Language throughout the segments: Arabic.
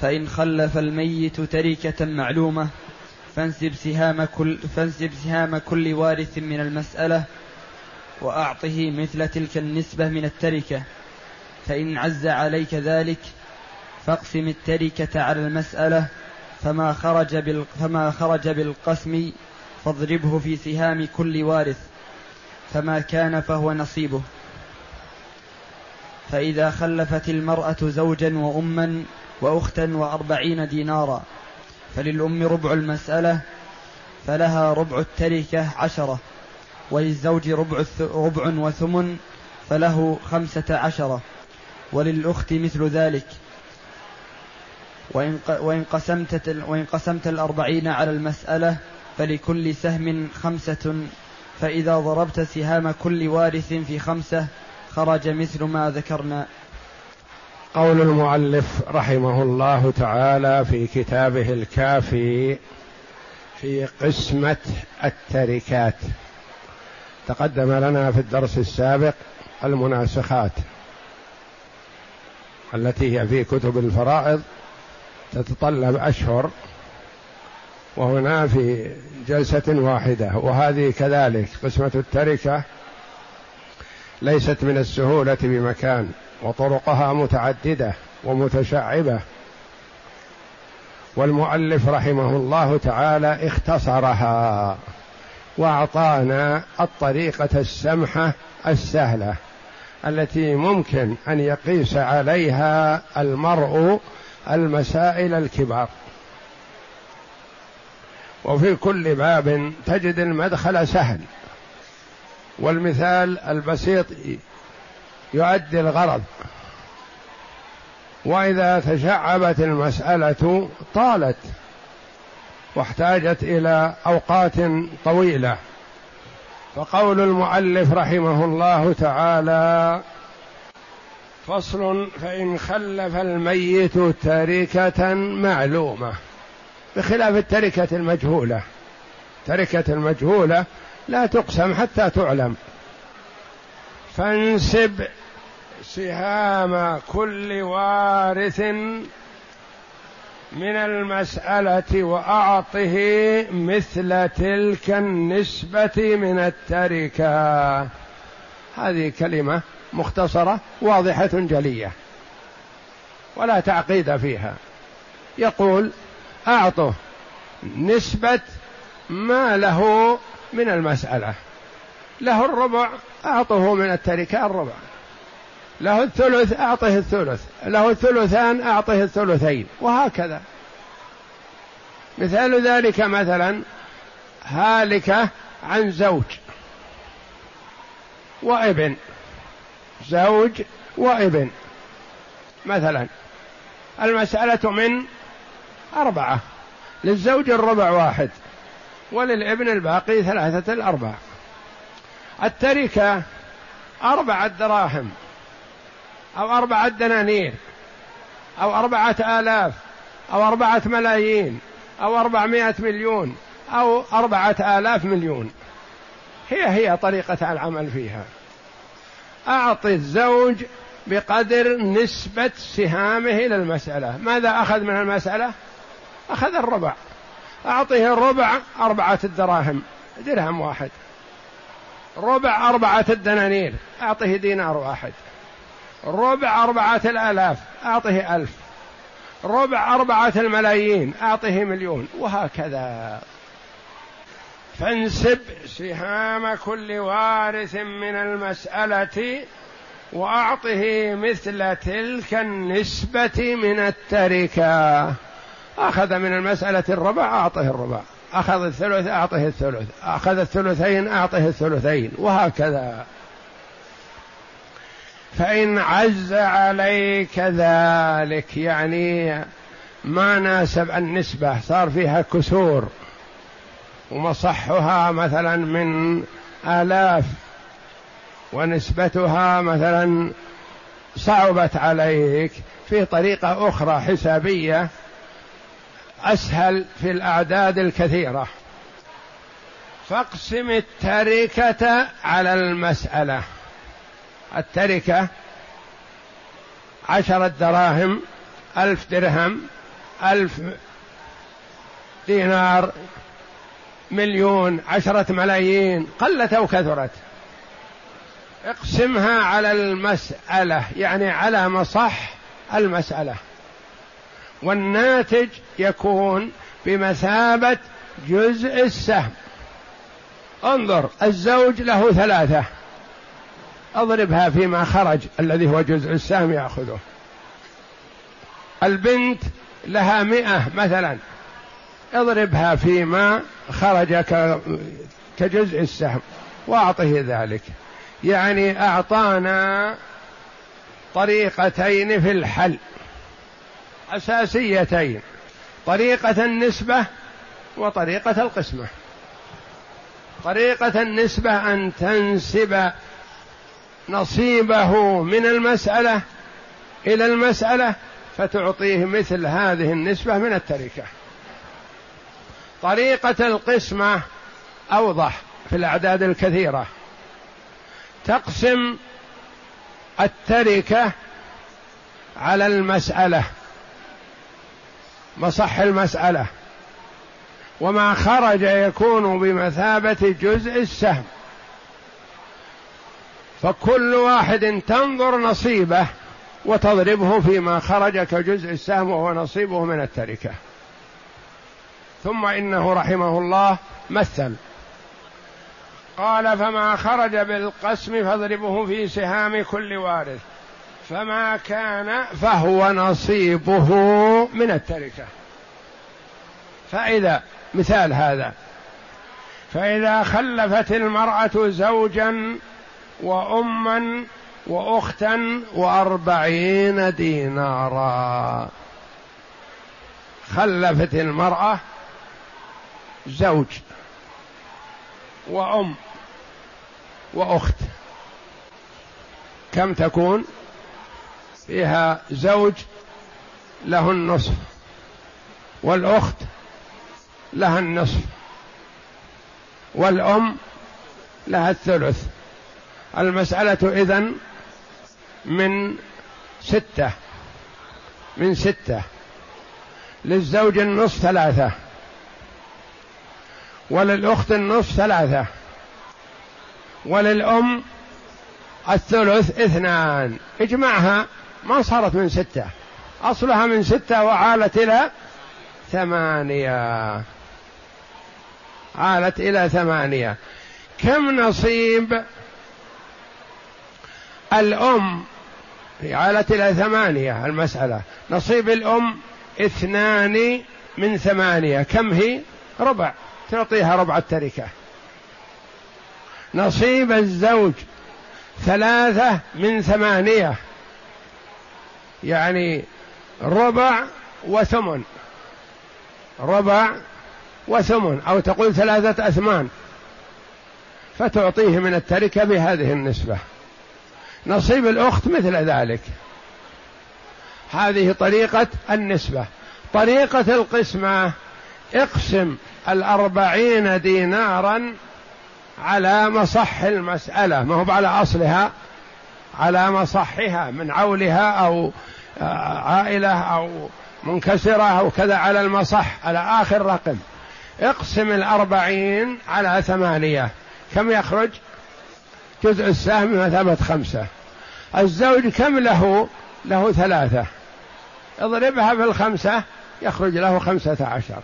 فإن خلف الميت تركة معلومة فانسب سهام كل فانسب سهام كل وارث من المسألة وأعطه مثل تلك النسبة من التركة. فإن عز عليك ذلك فاقسم التركة على المسألة فما خرج بال فما خرج بالقسم فاضربه في سهام كل وارث. فما كان فهو نصيبه. فإذا خلفت المرأة زوجا وأما وأختا وأربعين دينارا فللأم ربع المسألة فلها ربع التركة عشرة وللزوج ربع, ربع وثمن فله خمسة عشرة وللأخت مثل ذلك. وإن, وإن, قسمت وإن قسمت الأربعين على المسألة فلكل سهم خمسة فإذا ضربت سهام كل وارث في خمسة خرج مثل ما ذكرنا. قول المؤلف رحمه الله تعالى في كتابه الكافي في قسمة التركات. تقدم لنا في الدرس السابق المناسخات التي هي في كتب الفرائض تتطلب أشهر وهنا في جلسة واحدة وهذه كذلك قسمة التركة ليست من السهولة بمكان وطرقها متعددة ومتشعبة. والمؤلف رحمه الله تعالى اختصرها وأعطانا الطريقة السمحة السهلة التي ممكن أن يقيس عليها المرء المسائل الكبار. وفي كل باب تجد المدخل سهل. والمثال البسيط يؤدي الغرض. وإذا تشعبت المسألة طالت واحتاجت إلى أوقات طويلة. فقول المؤلف رحمه الله تعالى فصل فإن خلف الميت تركة معلومة. بخلاف التركة المجهولة. تركة المجهولة لا تقسم حتى تعلم. فانسب سهام كل وارث من المسألة وأعطه مثل تلك النسبة من التركة. هذه كلمة مختصرة واضحة جلية. ولا تعقيد فيها. يقول أعطه نسبة ما له من المسألة. له الربع أعطه من التركة الربع. له الثلث أعطه الثلث. له الثلثان أعطه الثلثين. وهكذا. مثال ذلك مثلا هالكة عن زوج وابن. زوج وابن. مثلا المسألة من أربعة. للزوج الربع واحد. وللابن الباقي ثلاثة الأرباع التركة أربعة دراهم أو أربعة دنانير أو أربعة آلاف أو أربعة ملايين أو أربعمائة مليون أو أربعة آلاف مليون. هي هي طريقة العمل فيها. أعطي الزوج بقدر نسبة سهامه إلى المسألة ماذا أخذ من المسألة؟ أخذ الربع. أعطيه الربع أربعة الدراهم درهم واحد. ربع أربعة الدنانير أعطه دينار واحد. ربع أربعة الآلاف أعطه ألف. ربع أربعة الملايين أعطه مليون وهكذا. فانسب سهام كل وارث من المسألة وأعطه مثل تلك النسبة من التركة. أخذ من المسألة الربع أعطه الربع. أخذ الثلث أعطه الثلث. أخذ الثلثين أعطه الثلثين وهكذا. فإن عز عليك ذلك يعني ما ناسب النسبة صار فيها كسور. ومصحها مثلا من آلاف ونسبتها مثلا صعبت عليك. في طريقة أخرى حسابية أسهل في الأعداد الكثيرة. فاقسم التركة على المسألة. التركة عشرة دراهم ألف درهم ألف دينار مليون عشرة ملايين قلت أو كثرت. اقسمها على المسألة يعني على مصح المسألة. والناتج يكون بمثابة جزء السهم. انظر الزوج له ثلاثة. اضربها فيما خرج الذي هو جزء السهم يأخذه. البنت لها مئة مثلا. اضربها فيما خرج كجزء السهم. واعطه ذلك. يعني اعطانا طريقتين في الحل. أساسيتين طريقة النسبة وطريقة القسمة. طريقة النسبة أن تنسب نصيبه من المسألة إلى المسألة فتعطيه مثل هذه النسبة من التركة. طريقة القسمة أوضح في الأعداد الكثيرة. تقسم التركة على المسألة. مصح المسألة. وما خرج يكون بمثابة جزء السهم. فكل واحد تنظر نصيبه وتضربه فيما خرج كجزء السهم وهو نصيبه من التركة. ثم إنه رحمه الله مثل. قال فما خرج بالقسم فاضربه في سهام كل وارث. فما كان فهو نصيبه من التركة. فإذا مثال هذا. فإذا خلفت المرأة زوجا واما واختا وأربعين دينارا. خلفت المرأة زوج وأم وأخت. كم تكون؟ فيها زوج له النصف والأخت لها النصف والأم لها الثلث. المسألة إذن من ستة من ستة. للزوج النصف ثلاثة وللأخت النصف ثلاثة وللأم الثلث اثنان. اجمعها ما صارت من ستة. أصلها من ستة وعالت إلى ثمانية. عالت إلى ثمانية. كم نصيب؟ الأم. عالت إلى ثمانية المسألة. نصيب الأم اثنان من ثمانية. كم هي؟ ربع. تعطيها ربع التركة. نصيب الزوج ثلاثة من ثمانية. يعني ربع وثمن. ربع وثمن أو تقول ثلاثة أثمان. فتعطيه من التركة بهذه النسبة. نصيب الأخت مثل ذلك. هذه طريقة النسبة. طريقة القسمة اقسم الأربعين دينارا على مصح المسألة. ما هو على أصلها؟ على مصحها من عولها أو آه، عائلة أو منكسرة أو كذا على المصح على آخر رقم. اقسم الأربعين على ثمانية. كم يخرج؟ جزء السهم بمثابة خمسة. الزوج كم له؟ له ثلاثة. اضربها في الخمسة يخرج له خمسة عشر.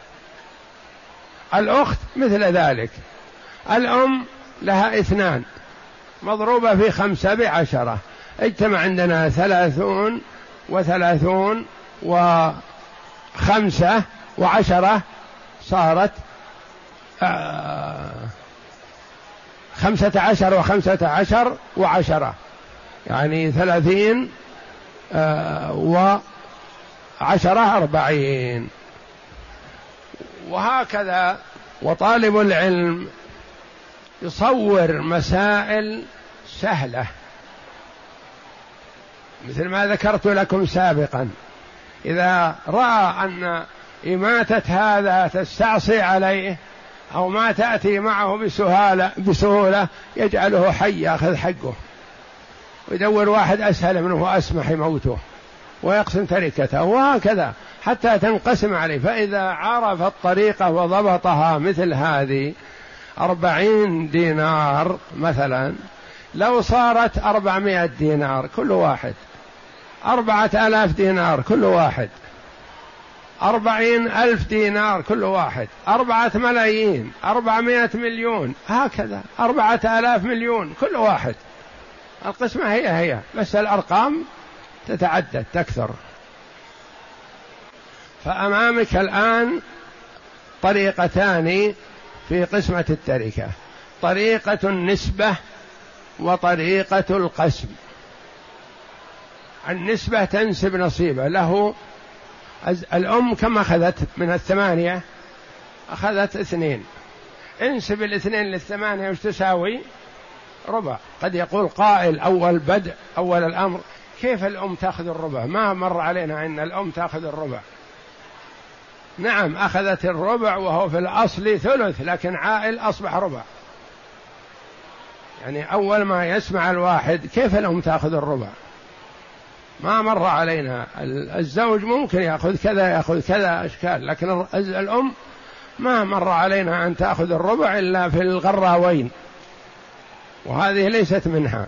الأخت مثل ذلك. الأم لها اثنان. مضروبة في خمسة بعشرة. اجتمع عندنا ثلاثون وثلاثون وخمسة وعشرة صارت آه خمسة عشر وخمسة عشر وعشرة. يعني ثلاثين آه عشرة أربعين. وهكذا. وطالب العلم يصور مسائل سهلة. مثل ما ذكرت لكم سابقا. إذا رأى أن إماتة هذا تستعصي عليه أو ما تأتي معه بسهوله بسهولة يجعله حي يأخذ حقه. ويدور واحد أسهل منه وأسمح يموته ويقسم تركته وهكذا حتى تنقسم عليه. فإذا عرف الطريقة وضبطها مثل هذه أربعين دينار مثلا. لو صارت أربعمائة دينار كل واحد. أربعة آلاف دينار كل واحد. أربعين ألف دينار كل واحد. أربعة ملايين أربعمائة مليون هكذا. أربعة آلاف مليون كل واحد. القسمة هي هي بس الأرقام تتعدد تكثر. فأمامك الآن طريقتان في قسمة التركة. طريقة النسبة وطريقة القسم. النسبة تنسب نصيبه. له الأم كم أخذت من الثمانية؟ أخذت اثنين. انسب الاثنين للثمانية وش تساوي؟ ربع. قد يقول قائل أول بدء أول الأمر كيف الأم تأخذ الربع؟ ما مر علينا أن الأم تأخذ الربع. نعم أخذت الربع وهو في الأصل ثلث لكن عائل أصبح ربع. يعني أول ما يسمع الواحد كيف الأم تأخذ الربع؟ ما مر علينا. الزوج ممكن يأخذ كذا يأخذ كذا أشكال لكن الأم ما مر علينا أن تأخذ الربع إلا في الغراوين. وهذه ليست منها.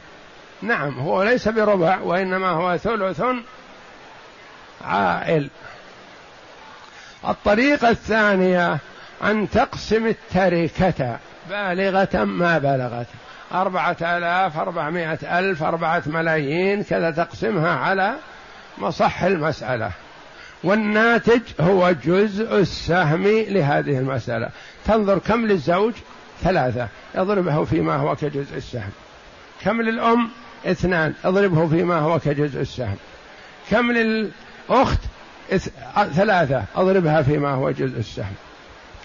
نعم هو ليس بربع وإنما هو ثلث عائل. الطريقة الثانية أن تقسم التركة. بالغة ما بلغت. أربعة آلاف أربعمائة ألف أربعة ملايين كذا تقسمها على مصح المسألة. والناتج هو جزء السهم لهذه المسألة. تنظر كم للزوج؟ ثلاثة. اضربه فيما هو كجزء السهم. كم للأم؟ اثنان. اضربه فيما هو كجزء السهم. كم للأخت؟ ثلاثة أضربها فيما هو جزء السهم.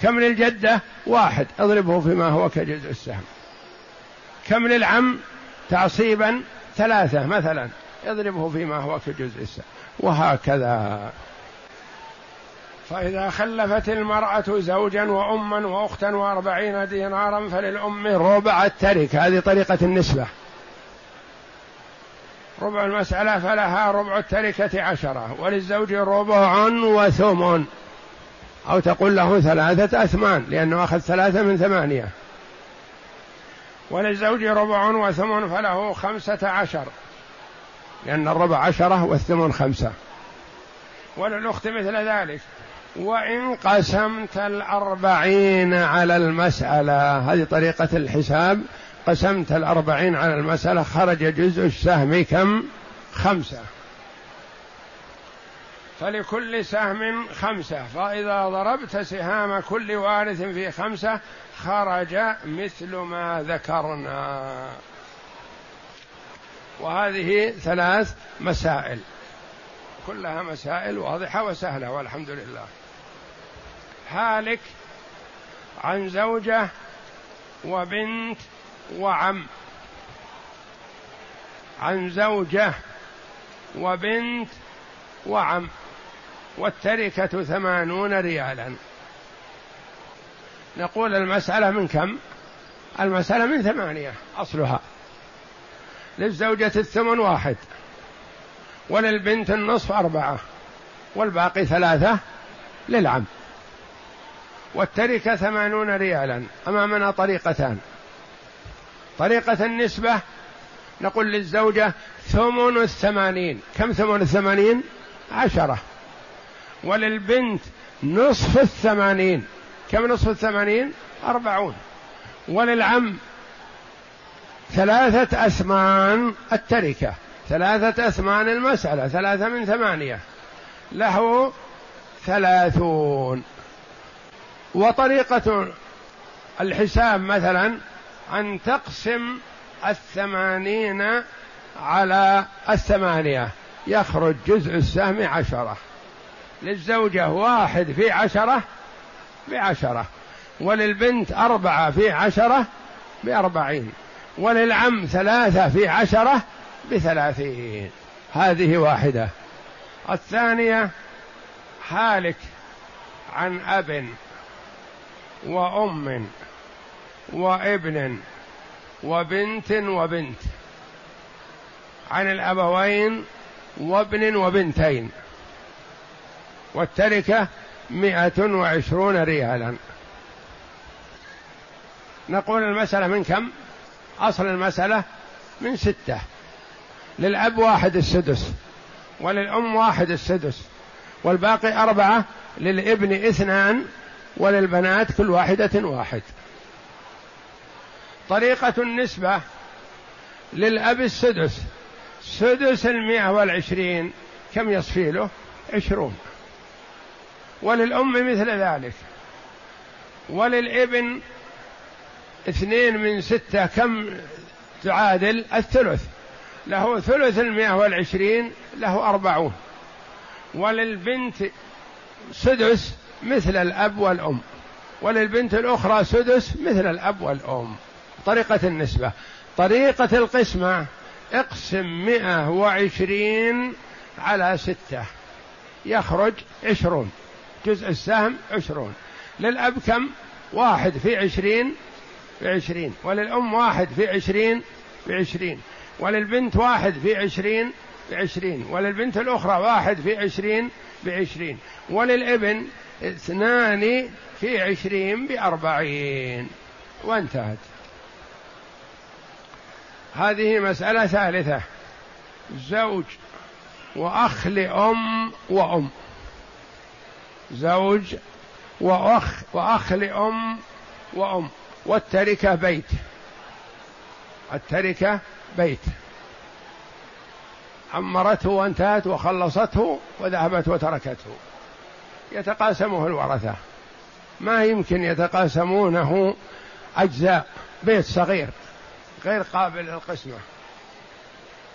كم للجدة؟ واحد أضربه فيما هو كجزء السهم. كم للعم؟ تعصيبا ثلاثة مثلا اضربه فيما هو كجزء السهم. وهكذا. فإذا خلفت المرأة زوجا وأما وأختا وأربعين دينارا فللأم ربع التركة هذه طريقة النسبة. ربع المسألة فلها ربع التركة عشرة وللزوج ربع وثمن. أو تقول له ثلاثة أثمان لأنه أخذ ثلاثة من ثمانية. وللزوج ربع وثمن فله خمسة عشر لأن الربع عشرة والثمن خمسة. وللأخت مثل ذلك وإن قسمت الأربعين على المسألة هذه طريقة الحساب. قسمت الأربعين على المسألة خرج جزء السهم كم؟ خمسة. فلكل سهم خمسة. فإذا ضربت سهام كل وارث في خمسة خرج مثل ما ذكرنا. وهذه ثلاث مسائل. كلها مسائل واضحة وسهلة والحمد لله. هالك عن زوجة وبنت وعم عن زوجة وبنت وعم والتركة ثمانون ريالا. نقول المسألة من كم؟ المسألة من ثمانية أصلها. للزوجة الثمن واحد وللبنت النصف أربعة والباقي ثلاثة للعم. والتركة ثمانون ريالا أمامنا طريقتان. طريقة النسبة نقول للزوجة ثمن الثمانين. كم ثمن الثمانين؟ عشرة. وللبنت نصف الثمانين. كم نصف الثمانين؟ أربعون. وللعم ثلاثة أثمان التركة. ثلاثة أثمان المسألة. ثلاثة من ثمانية. له ثلاثون. وطريقة الحساب مثلا أن تقسم الثمانين على الثمانية. يخرج جزء السهم عشرة. للزوجة واحد في عشرة بعشرة وللبنت أربعة في عشرة بأربعين. وللعم ثلاثة في عشرة بثلاثين. هذه واحدة. الثانية حالك عن أب وأم وابن وبنت وبنت عن الأبوين وابن وبنتين والتركة مئة وعشرون ريالا. نقول المسألة من كم؟ أصل المسألة من ستة. للأب واحد السدس وللأم واحد السدس والباقي أربعة للابن اثنان وللبنات كل واحدة واحد. طريقة النسبة للأب السدس. سدس المئة والعشرين كم يصفي له؟ عشرون. وللأم مثل ذلك. وللابن اثنين من ستة كم تعادل؟ الثلث. له ثلث المئة والعشرين له أربعون. وللبنت سدس مثل الأب والأم. وللبنت الأخرى سدس مثل الأب والأم. طريقة النسبة. طريقة القسمة اقسم مئة وعشرين على ستة. يخرج عشرون. جزء السهم عشرون. للأب كم؟ واحد في عشرين بعشرين. وللأم واحد في عشرين بعشرين. وللبنت واحد في عشرين بعشرين. وللبنت الأخرى واحد في عشرين بعشرين. وللابن اثنان في عشرين بأربعين. وانتهت. هذه مسألة ثالثة. زوج وأخ لأم وأم. زوج وأخ وأخ لأم وأم. والتركة بيت. التركة بيت. عمرته وانتهت وخلصته وذهبت وتركته. يتقاسمه الورثة. ما يمكن يتقاسمونه أجزاء. بيت صغير. غير قابل للقسمة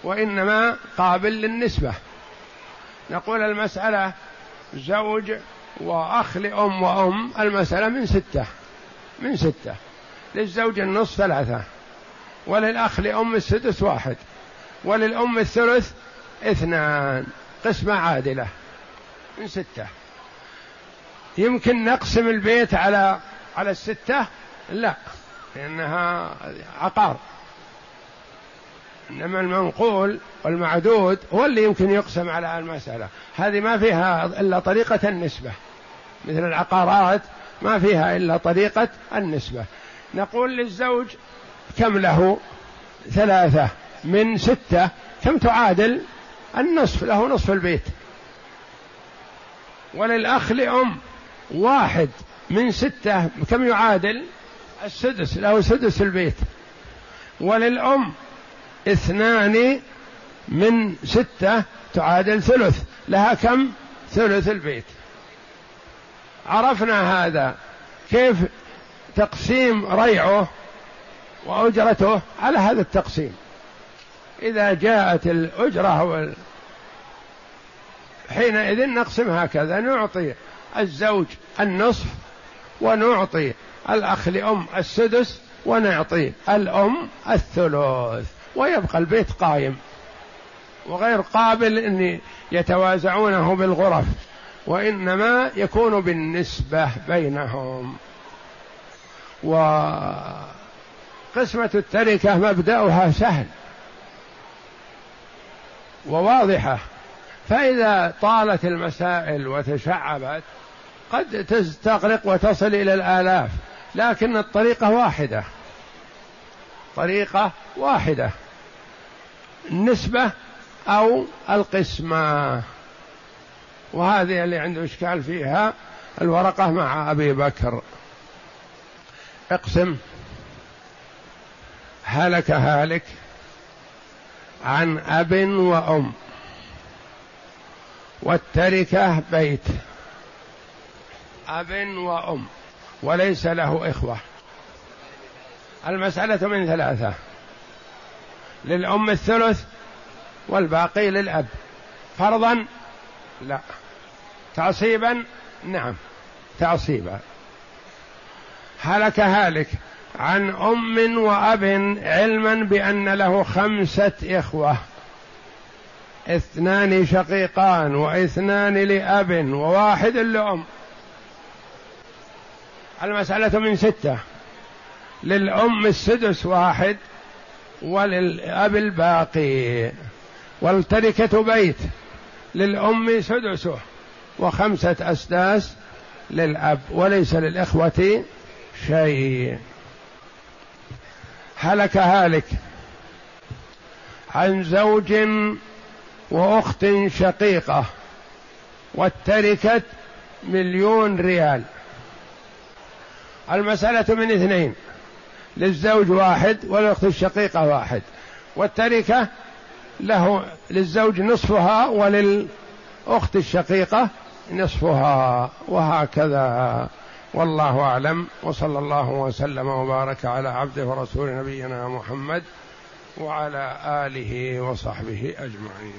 وإنما قابل للنسبة. نقول المسألة زوج وأخ لأم وأم المسألة من ستة من ستة. للزوج النصف ثلاثة وللأخ لأم السدس واحد وللأم الثلث اثنان. قسمة عادلة من ستة. يمكن نقسم البيت على على الستة؟ لا. لأنها عقار. إنما المنقول والمعدود هو اللي يمكن يقسم على المسألة. هذه ما فيها إلا طريقة النسبة. مثل العقارات ما فيها إلا طريقة النسبة. نقول للزوج كم له؟ ثلاثة. من ستة كم تعادل؟ النصف له نصف البيت. وللأخ لأم واحد. من ستة كم يعادل؟ السدس له سدس البيت. وللأم اثنان من ستة تعادل ثلث لها كم؟ ثلث البيت. عرفنا هذا كيف تقسيم ريعه وأجرته على هذا التقسيم. إذا جاءت الأجرة. حينئذ نقسم هكذا نعطي الزوج النصف ونعطي الأخ لأم السدس ونعطي الأم الثلث ويبقى البيت قائم وغير قابل أن يتوازعونه بالغرف وإنما يكون بالنسبة بينهم. وقسمة التركة مبدأها سهل وواضحة. فإذا طالت المسائل وتشعبت قد تستغرق وتصل إلى الآلاف. لكن الطريقة واحدة. طريقة واحدة. النسبة أو القسمة. وهذه اللي عنده إشكال فيها الورقة مع أبي بكر. اقسم. هلك هالك عن أب وأم. والتركة بيت. أب وأم. وليس له إخوة. المسألة من ثلاثة. للأم الثلث والباقي للأب. فرضا؟ لا. تعصيبا؟ نعم. تعصيبا. هلك هالك عن أم وأب علما بأن له خمسة إخوة. اثنان شقيقان واثنان لأب وواحد لأم. المسألة من ستة. للأم السدس واحد وللأب الباقي والتركة بيت للأم سدسه وخمسة أسداس للأب وليس للإخوة شيء. هلك هالك عن زوج وأخت شقيقة والتركة مليون ريال. المسألة من اثنين. للزوج واحد والأخت الشقيقة واحد. والتركة له للزوج نصفها وللأخت الشقيقة نصفها وهكذا. والله أعلم. وصلى الله وسلم وبارك على عبده ورسول نبينا محمد وعلى آله وصحبه أجمعين.